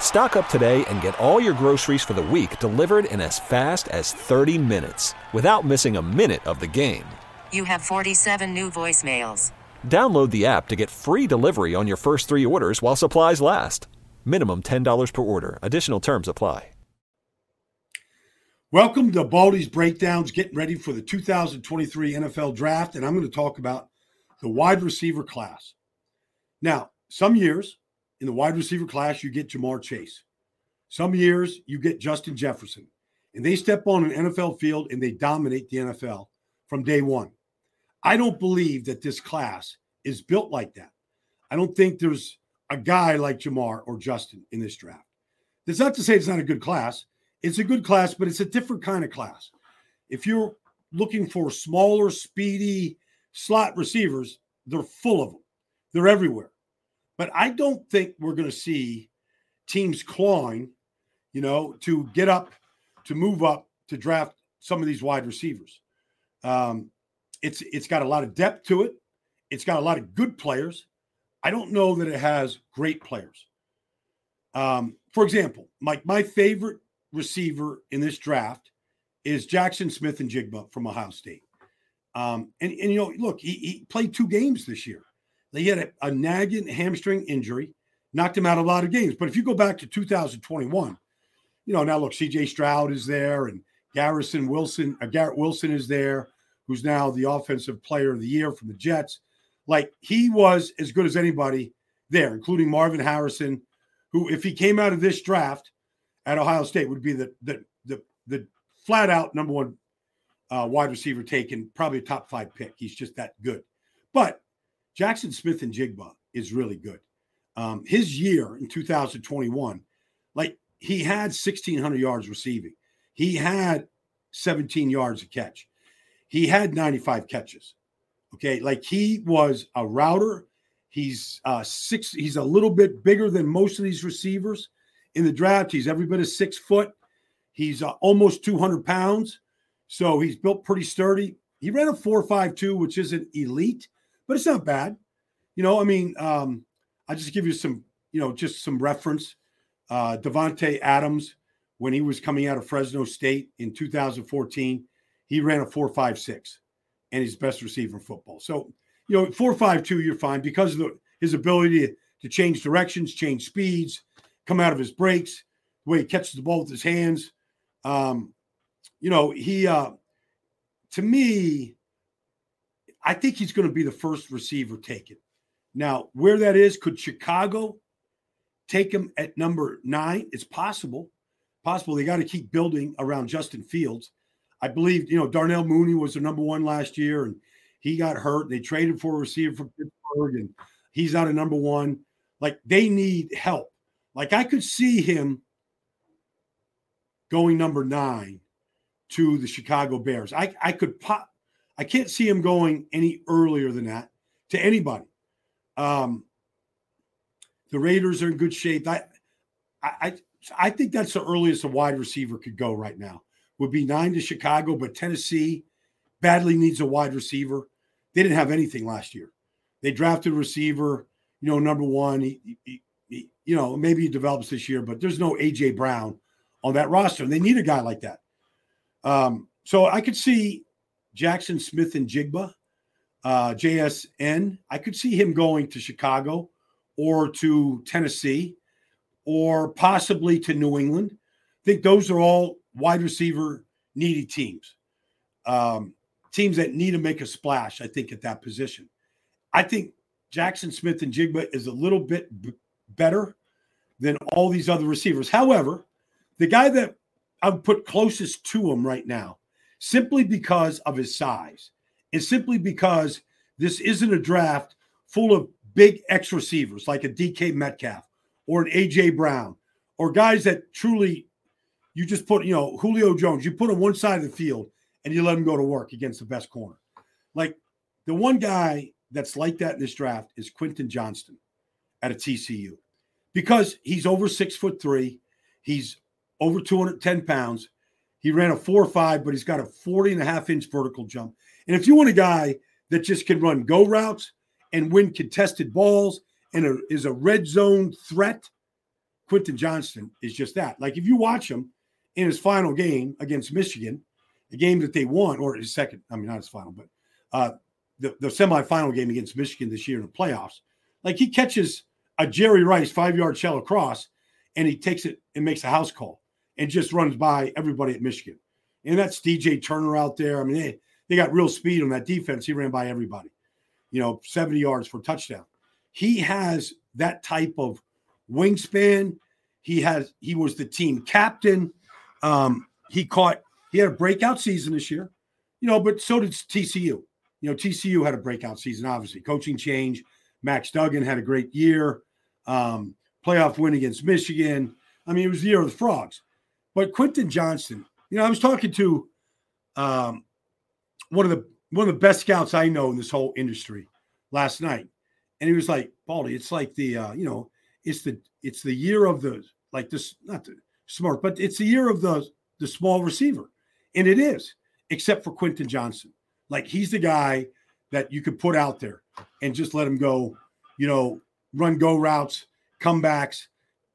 Stock up today and get all your groceries for the week delivered in as fast as 30 minutes without missing a minute of the game. You have 47 new voicemails. Download the app to get free delivery on your first three orders while supplies last. Minimum $10 per order. Additional terms apply. Welcome to Baldy's Breakdowns, getting ready for the 2023 NFL Draft, and I'm going to talk about the wide receiver class. Now, some years in the wide receiver class, you get Ja'Marr Chase. Some years you get Justin Jefferson, and they step on an NFL field and they dominate the NFL from day one. I don't believe that this class is built like that. I don't think there's a guy like Ja'Marr or Justin in this draft. That's not to say it's not a good class. It's a good class, but it's a different kind of class. If you're looking for smaller, speedy slot receivers, they're full of them. They're everywhere. But I don't think we're going to see teams clawing, you know, to get up, to move up, to draft some of these wide receivers. Um, it's it's got a lot of depth to it. It's got a lot of good players. I don't know that it has great players. Um, for example, my my favorite receiver in this draft is Jaxon Smith-Njigba from Ohio State. Um, and, and you know, look, he, he played two games this year. He had a, a nagging hamstring injury, knocked him out a lot of games. But if you go back to 2021, you know, now look, CJ Stroud is there and Garrison Wilson, uh, Garrett Wilson is there, who's now the offensive player of the year from the Jets. Like he was as good as anybody there, including Marvin Harrison, who, if he came out of this draft at Ohio State, would be the the the, the flat out number one uh, wide receiver taken, probably a top five pick. He's just that good. But Jaxon Smith-Njigba is really good. Um, his year in 2021, like he had 1,600 yards receiving, he had 17 yards a catch, he had 95 catches. Okay, like he was a router. He's uh six. He's a little bit bigger than most of these receivers in the draft. He's every bit of six foot. He's uh, almost 200 pounds, so he's built pretty sturdy. He ran a four five two, which isn't elite, but it's not bad. You know, I mean, um, I just give you some, you know, just some reference. Uh, Davante Adams, when he was coming out of Fresno State in 2014, he ran a four five six, and he's best receiver in football. So, you know, four five two, you're fine because of the, his ability to, to change directions, change speeds, come out of his breaks, the way he catches the ball with his hands. Um, you know, he uh, to me, I think he's going to be the first receiver taken. Now, where that is, could Chicago take him at number nine? It's possible. Possible. They got to keep building around Justin Fields. I believe, you know, Darnell Mooney was the number one last year and he got hurt. They traded for a receiver from Pittsburgh and he's out of number one. Like they need help. Like I could see him going number nine to the Chicago Bears. I, I could pop, I can't see him going any earlier than that to anybody. Um, the Raiders are in good shape. I, I, I think that's the earliest a wide receiver could go right now. Would be nine to Chicago, but Tennessee badly needs a wide receiver. They didn't have anything last year. They drafted a receiver, you know, number one. He, he, he, you know, maybe he develops this year, but there's no AJ Brown on that roster. And they need a guy like that. Um, so I could see Jaxon Smith-Njigba uh, JSN. I could see him going to Chicago or to Tennessee or possibly to New England. I think those are all wide receiver needy teams, um, teams that need to make a splash, I think, at that position. I think Jaxon Smith-Njigba is a little bit b- better than all these other receivers. However, the guy that I would put closest to him right now, simply because of his size, and simply because this isn't a draft full of big X receivers like a DK Metcalf or an AJ Brown or guys that truly you just put, you know, Julio Jones, you put on one side of the field and you let him go to work against the best corner. Like the one guy that's like that in this draft is Quentin Johnston at a TCU because he's over six foot three. He's over 210 pounds. He ran a four or five, but he's got a 40 and a half inch vertical jump. And if you want a guy that just can run go routes and win contested balls and a, is a red zone threat, Quentin Johnston is just that. Like if you watch him in his final game against Michigan, the game that they won, or his second, I mean, not his final, but uh, the, the semifinal game against Michigan this year in the playoffs, like he catches a Jerry Rice five yard shell across and he takes it and makes a house call and just runs by everybody at Michigan. And that's DJ Turner out there. I mean, they, they got real speed on that defense. He ran by everybody, you know, 70 yards for touchdown. He has that type of wingspan. He has he was the team captain. Um, he caught he had a breakout season this year, you know, but so did TCU. You know, TCU had a breakout season, obviously. Coaching change. Max Duggan had a great year. Um, playoff win against Michigan. I mean, it was the year of the frogs. But Quentin Johnston, you know, I was talking to um, one of the one of the best scouts I know in this whole industry last night, and he was like, "Baldy, it's like the uh, you know, it's the it's the year of the like this not the smart, but it's the year of the the small receiver, and it is, except for Quentin Johnston. Like he's the guy that you could put out there and just let him go, you know, run go routes, comebacks,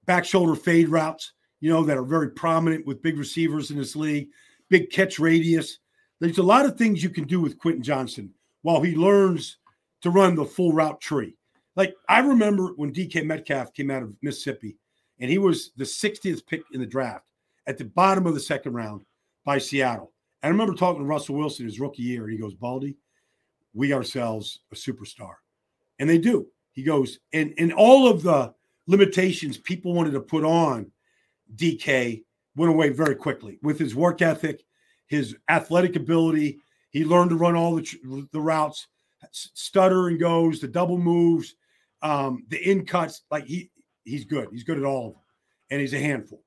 back shoulder fade routes, you know, that are very prominent with big receivers in this league, big catch radius. There's a lot of things you can do with Quentin Johnson while he learns to run the full route tree. Like I remember when DK Metcalf came out of Mississippi and he was the 60th pick in the draft at the bottom of the second round by Seattle. And I remember talking to Russell Wilson his rookie year. He goes, Baldy, we ourselves a superstar. And they do. He goes, and, and all of the limitations people wanted to put on DK went away very quickly with his work ethic, his athletic ability. He learned to run all the, the routes, stutter and goes, the double moves, um, the in cuts. Like he he's good. He's good at all of them, and he's a handful.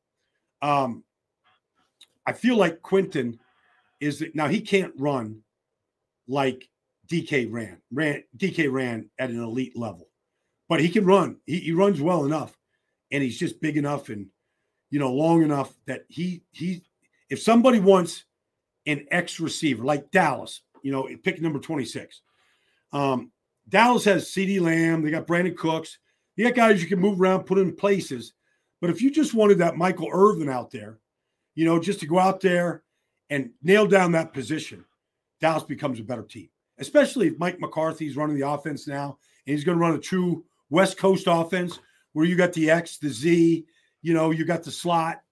Um, I feel like Quentin is that now he can't run like DK ran. Ran DK ran at an elite level, but he can run. He, he runs well enough, and he's just big enough and you know long enough that he he. If somebody wants an X receiver like Dallas, you know, pick number twenty six. Um, Dallas has CeeDee Lamb. They got Brandin Cooks. You got guys you can move around, put in places. But if you just wanted that Michael Irvin out there, you know, just to go out there and nail down that position, Dallas becomes a better team, especially if Mike McCarthy's running the offense now and he's going to run a true West Coast offense where you got the X, the Z, you know, you got the slot.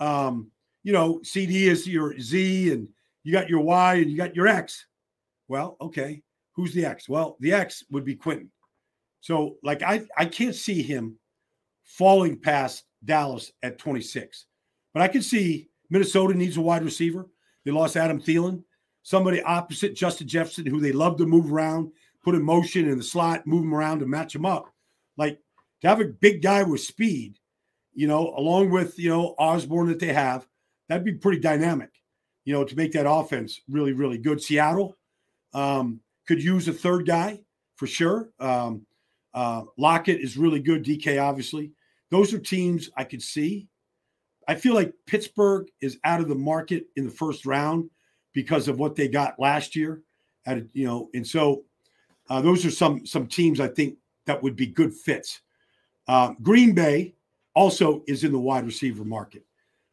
Um, you know, CeeDee is your Z and you got your Y and you got your X. Well, okay. Who's the X? Well, the X would be Quentin. So, like, I, I can't see him falling past Dallas at 26. But I can see Minnesota needs a wide receiver. They lost Adam Thielen, somebody opposite Justin Jefferson, who they love to move around, put in motion in the slot, move him around to match him up. Like to have a big guy with speed, you know, along with, you know, Osborn that they have, that'd be pretty dynamic, you know, to make that offense really, really good. Seattle um, could use a third guy for sure. Um, uh, Lockett is really good. DK, obviously. Those are teams I could see. I feel like Pittsburgh is out of the market in the first round because of what they got last year. At you know, and so uh, those are some some teams I think that would be good fits. Uh, Green Bay also is in the wide receiver market.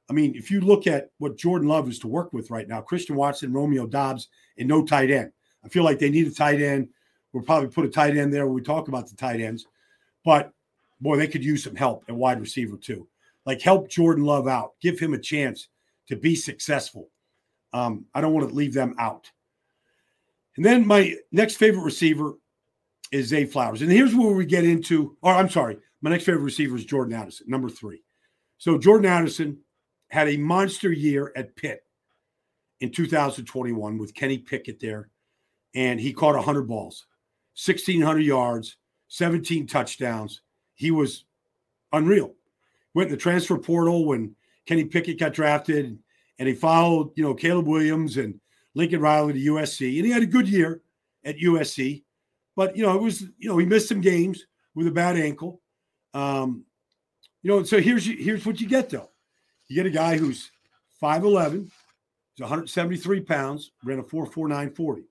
I mean, if you look at what Jordan Love is to work with right now, Christian Watson, Romeo Doubs, and no tight end. I feel like they need a tight end. We'll probably put a tight end there when we talk about the tight ends. But boy, they could use some help at wide receiver too. Like help Jordan Love out, give him a chance to be successful. Um, I don't want to leave them out. And then my next favorite receiver is Zay Flowers. And here's where we get into, or I'm sorry, my next favorite receiver is Jordan Addison, number three. So Jordan Addison had a monster year at Pitt in 2021 with Kenny Pickett there, and he caught 100 balls, 1,600 yards, 17 touchdowns. He was unreal. Went in the transfer portal when Kenny Pickett got drafted, and he followed, you know, Caleb Williams and Lincoln Riley to USC, and he had a good year at USC. But you know, it was you know he missed some games with a bad ankle. Um, you know, so here's here's what you get though. You get a guy who's 5'11, he's 173 pounds, ran a 4.4940.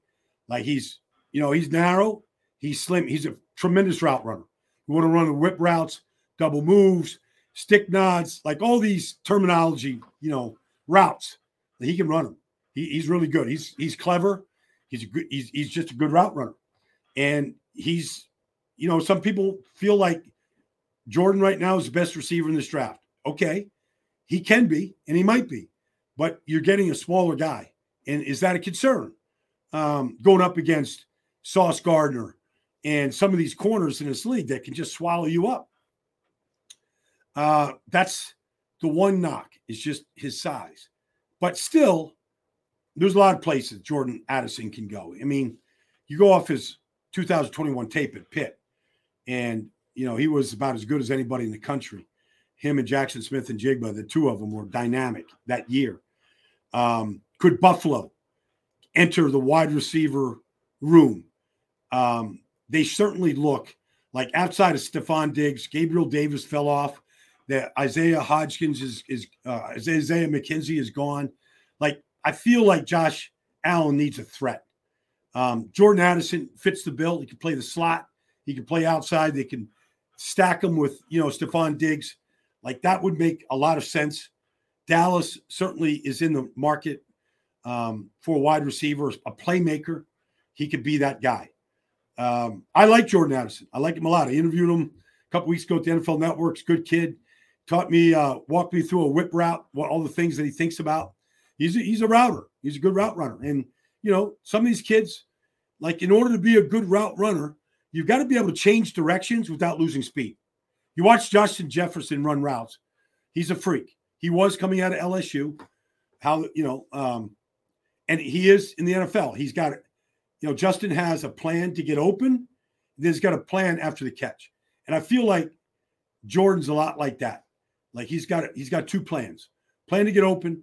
Like he's, you know, he's narrow, he's slim, he's a tremendous route runner. You want to run the whip routes, double moves, stick nods, like all these terminology, you know, routes. He can run them. He, he's really good. He's he's clever. He's a good, he's he's just a good route runner. And he's, you know, some people feel like Jordan right now is the best receiver in this draft. Okay. He can be, and he might be, but you're getting a smaller guy. And is that a concern? Um, going up against Sauce Gardner and some of these corners in this league that can just swallow you up. Uh, that's the one knock is just his size. But still, there's a lot of places Jordan Addison can go. I mean, you go off his 2021 tape at Pitt, and you know he was about as good as anybody in the country him and Jaxon Smith-Njigba, the two of them were dynamic that year. Um, could Buffalo enter the wide receiver room? Um, they certainly look like outside of Stefon Diggs, Gabriel Davis fell off. That Isaiah Hodgins is is uh, Isaiah McKenzie is gone. Like I feel like Josh Allen needs a threat. Um, Jordan Addison fits the bill. He can play the slot. He can play outside. They can stack him with you know Stefon Diggs. Like that would make a lot of sense. Dallas certainly is in the market um, for a wide receiver, a playmaker. He could be that guy. Um, I like Jordan Addison. I like him a lot. I interviewed him a couple weeks ago at the NFL Network's good kid. Taught me, uh, walked me through a whip route, what all the things that he thinks about. He's a, he's a router. He's a good route runner. And you know, some of these kids, like in order to be a good route runner, you've got to be able to change directions without losing speed. You watch Justin Jefferson run routes. He's a freak. He was coming out of LSU. How you know, um, and he is in the NFL. He's got it. You know, Justin has a plan to get open. Then he's got a plan after the catch. And I feel like Jordan's a lot like that. Like he's got it, he's got two plans: plan to get open,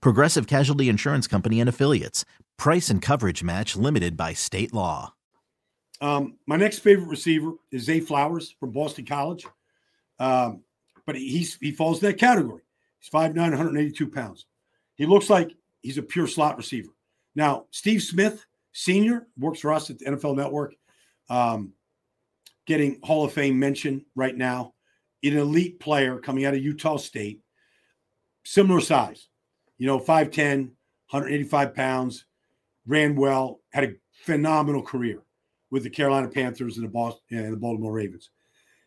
Progressive Casualty Insurance Company and Affiliates. Price and coverage match limited by state law. Um, my next favorite receiver is Zay Flowers from Boston College. Um, but he's he falls in that category. He's 5'9, 182 pounds. He looks like he's a pure slot receiver. Now, Steve Smith, senior, works for us at the NFL Network, um, getting Hall of Fame mention right now. An elite player coming out of Utah State, similar size, you know, 5'10, 185 pounds, ran well, had a phenomenal career with the Carolina Panthers and the Boston and the Baltimore Ravens.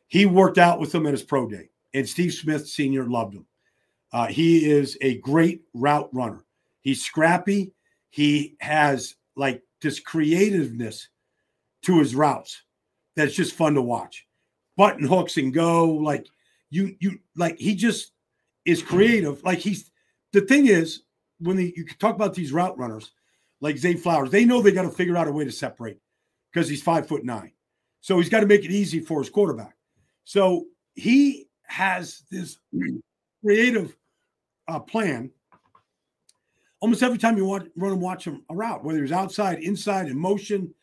He worked out with them at his pro day and Steve Smith Sr. loved him. Uh, he is a great route runner. He's scrappy. He has like this creativeness to his routes that's just fun to watch. Button hooks and go like you you like he just is creative. Like he's the thing is when you talk about these route runners like Zay Flowers, they know they got to figure out a way to separate because he's five foot nine. So he's got to make it easy for his quarterback. So he has this creative uh, plan. Almost every time you watch, run and watch him a route, whether he's outside, inside, in motion,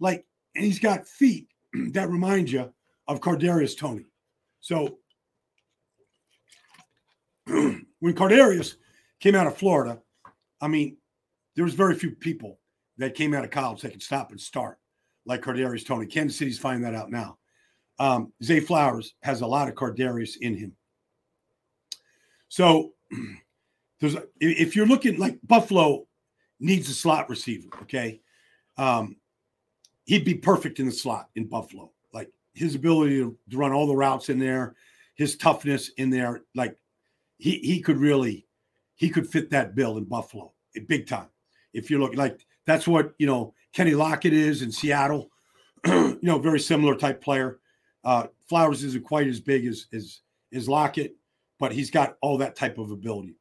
like, and he's got feet that remind you of Kadarius Toney. So when Kadarius came out of Florida, I mean, there was very few people that came out of college that could stop and start like Kadarius Toney. Kansas City's finding that out now. um, Zay Flowers has a lot of Kadarius in him. So there's if you're looking like Buffalo needs a slot receiver, okay? Um, he'd be perfect in the slot in Buffalo. Like his ability to, to run all the routes in there, his toughness in there, like he he could really he could fit that bill in Buffalo big time. If you're looking like that's what you know Kenny Lockett is in Seattle, you know, very similar type player. Uh, Flowers isn't quite as big as as as Lockett, but he's got all that type of ability.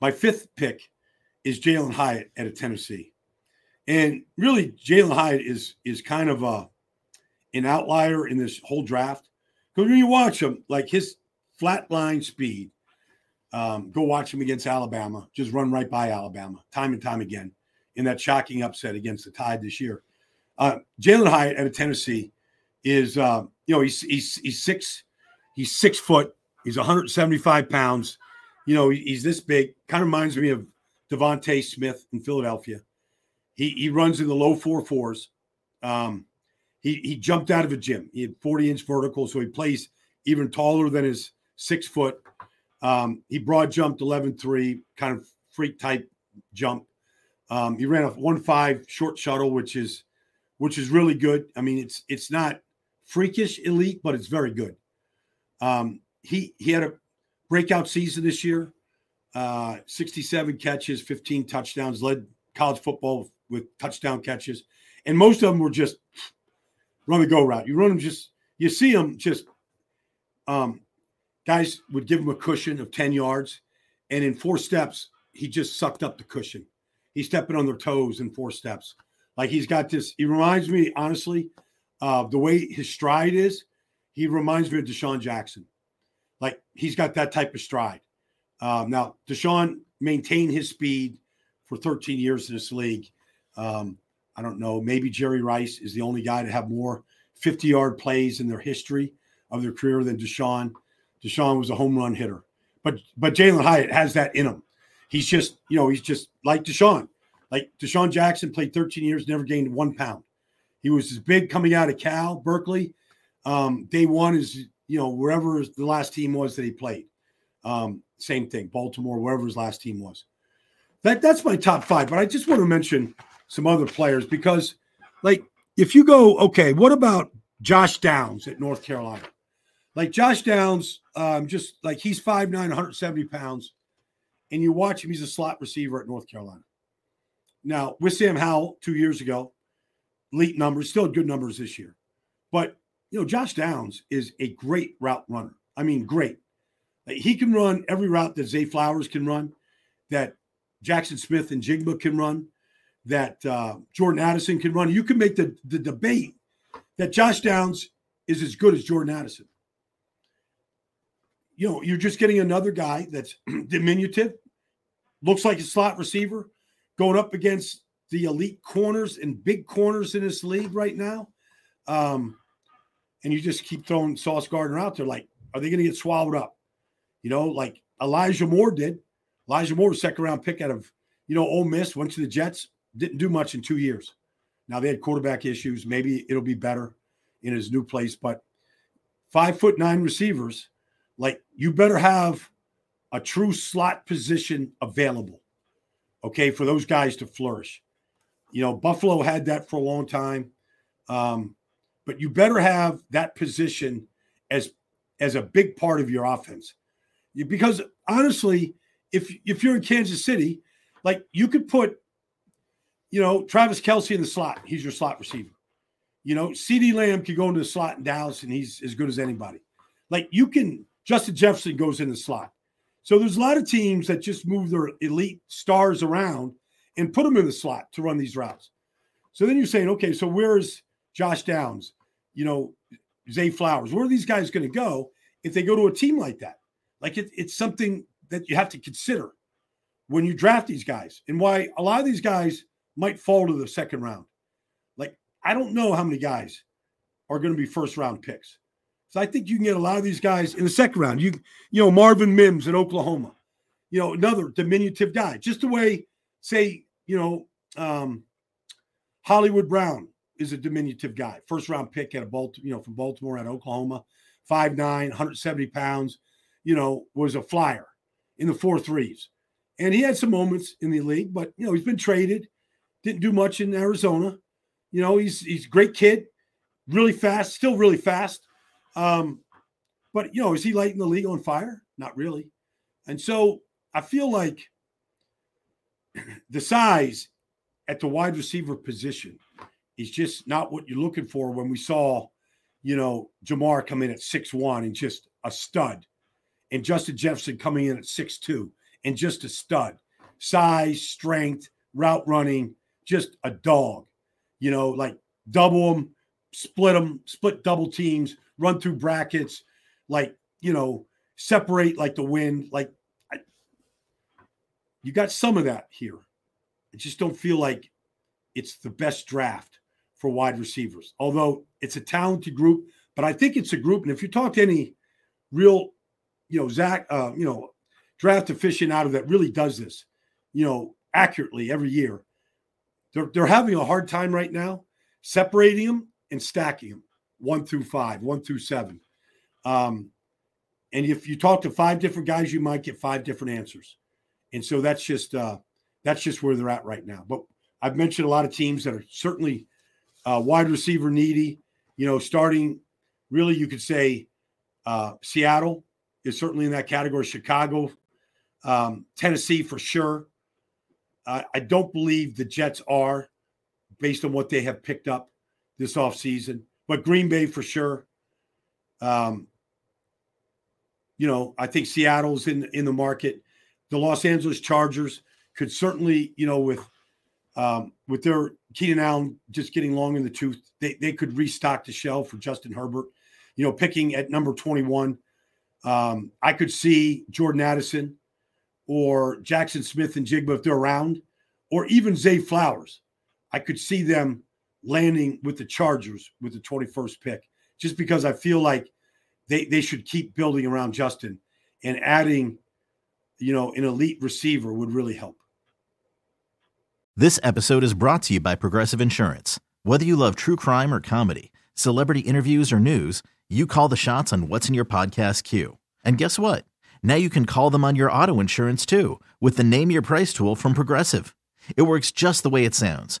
My fifth pick is Jalin Hyatt at a Tennessee. And really, Jalin Hyatt is is kind of a an outlier in this whole draft. Because when you watch him, like his flat line speed, um, go watch him against Alabama, just run right by Alabama time and time again in that shocking upset against the Tide this year. Uh, Jalin Hyatt at a Tennessee is, uh, you know, he's, he's, he's six, he's six foot, he's 175 pounds. You know, he's this big, kind of reminds me of DeVonta Smith in Philadelphia. He he runs in the low four fours. Um, he he jumped out of a gym. He had 40 inch vertical, so he plays even taller than his six foot. Um, he broad jumped 11-3, kind of freak type jump. Um, he ran a one five short shuttle, which is which is really good. I mean, it's it's not freakish elite, but it's very good. Um, he he had a breakout season this year. Uh, 67 catches, 15 touchdowns, led college football with touchdown catches, and most of them were just run the go route. You run them just, you see them just. Um, guys would give him a cushion of ten yards, and in four steps he just sucked up the cushion. He's stepping on their toes in four steps. Like he's got this. He reminds me, honestly, uh, the way his stride is. He reminds me of DeSean Jackson. Like he's got that type of stride. Um, now, DeSean maintained his speed for 13 years in this league. Um, I don't know. Maybe Jerry Rice is the only guy to have more 50 yard plays in their history of their career than DeSean. DeSean was a home run hitter, but but Jalin Hyatt has that in him. He's just you know he's just like DeSean. Like DeSean Jackson played 13 years, never gained one pound. He was as big coming out of Cal, Berkeley. Um, day one is you know wherever the last team was that he played. Um, same thing, Baltimore, wherever his last team was. That that's my top five. But I just want to mention some other players because, like, if you go, okay, what about Josh Downs at North Carolina? Like Josh Downs, um, just like he's 5'9, 170 pounds, and you watch him, he's a slot receiver at North Carolina. Now, with Sam Howell two years ago, elite numbers, still good numbers this year. But you know, Josh Downs is a great route runner. I mean, great. He can run every route that Zay Flowers can run, that Jaxon Smith-Njigba can run, that uh, Jordan Addison can run. You can make the, the debate that Josh Downs is as good as Jordan Addison. You know, you're just getting another guy that's diminutive, looks like a slot receiver, going up against the elite corners and big corners in this league right now. Um, and you just keep throwing Sauce Gardner out there. Like, are they going to get swallowed up? You know, like Elijah Moore did. Elijah Moore was second round pick out of, you know, Ole Miss, went to the Jets, didn't do much in two years. Now they had quarterback issues. Maybe it'll be better in his new place, but five foot nine receivers, like you better have a true slot position available, okay, for those guys to flourish. You know, Buffalo had that for a long time, um, but you better have that position as as a big part of your offense because honestly, if if you're in Kansas City, like you could put, you know, Travis Kelce in the slot. He's your slot receiver. You know, CeeDee Lamb could go into the slot in Dallas, and he's as good as anybody. Like you can, Justin Jefferson goes in the slot. So there's a lot of teams that just move their elite stars around and put them in the slot to run these routes. So then you're saying, okay, so where's Josh Downs? You know, Zay Flowers. Where are these guys going to go if they go to a team like that? Like it, it's something that you have to consider when you draft these guys and why a lot of these guys might fall to the second round. Like, I don't know how many guys are going to be first round picks. So I think you can get a lot of these guys in the second round. You, you know, Marvin Mims in Oklahoma, you know, another diminutive guy, just the way, say, you know, um, Hollywood Brown is a diminutive guy. First round pick at a Baltimore, you know, from Baltimore at Oklahoma, 5'9, 170 pounds, you know, was a flyer in the four threes. And he had some moments in the league, but you know, he's been traded, didn't do much in Arizona. You know, he's he's a great kid, really fast, still really fast. Um, but you know, is he lighting the league on fire? Not really. And so I feel like the size at the wide receiver position is just not what you're looking for when we saw, you know, Ja'Marr come in at six one and just a stud, and Justin Jefferson coming in at six two and just a stud. Size, strength, route running, just a dog. You know, like double them, split them, split double teams, run through brackets, like, you know, separate like the wind. Like, I, you got some of that here. I just don't feel like it's the best draft for wide receivers, although it's a talented group. But I think it's a group. And if you talk to any real, you know, Zach, uh, you know, draft aficionado that really does this, you know, accurately every year, they're, they're having a hard time right now separating them and stacking them one through five, one through seven. Um, and if you talk to five different guys, you might get five different answers. And so that's just uh, that's just where they're at right now. But I've mentioned a lot of teams that are certainly uh, wide receiver needy. You know, starting really, you could say uh, Seattle is certainly in that category. Chicago, um, Tennessee for sure. Uh, I don't believe the Jets are based on what they have picked up this offseason, but Green Bay for sure. Um, you know, I think Seattle's in in the market. The Los Angeles Chargers could certainly, you know, with um, with their Keenan Allen just getting long in the tooth, they, they could restock the shelf for Justin Herbert. You know, picking at number 21. Um, I could see Jordan Addison or Jaxon Smith-Njigba if they're around, or even Zay Flowers. I could see them landing with the Chargers with the 21st pick, just because I feel like they, they should keep building around Justin and adding, you know, an elite receiver would really help. This episode is brought to you by Progressive Insurance. Whether you love true crime or comedy, celebrity interviews or news, you call the shots on what's in your podcast queue. And guess what? Now you can call them on your auto insurance too with the Name Your Price tool from Progressive. It works just the way it sounds.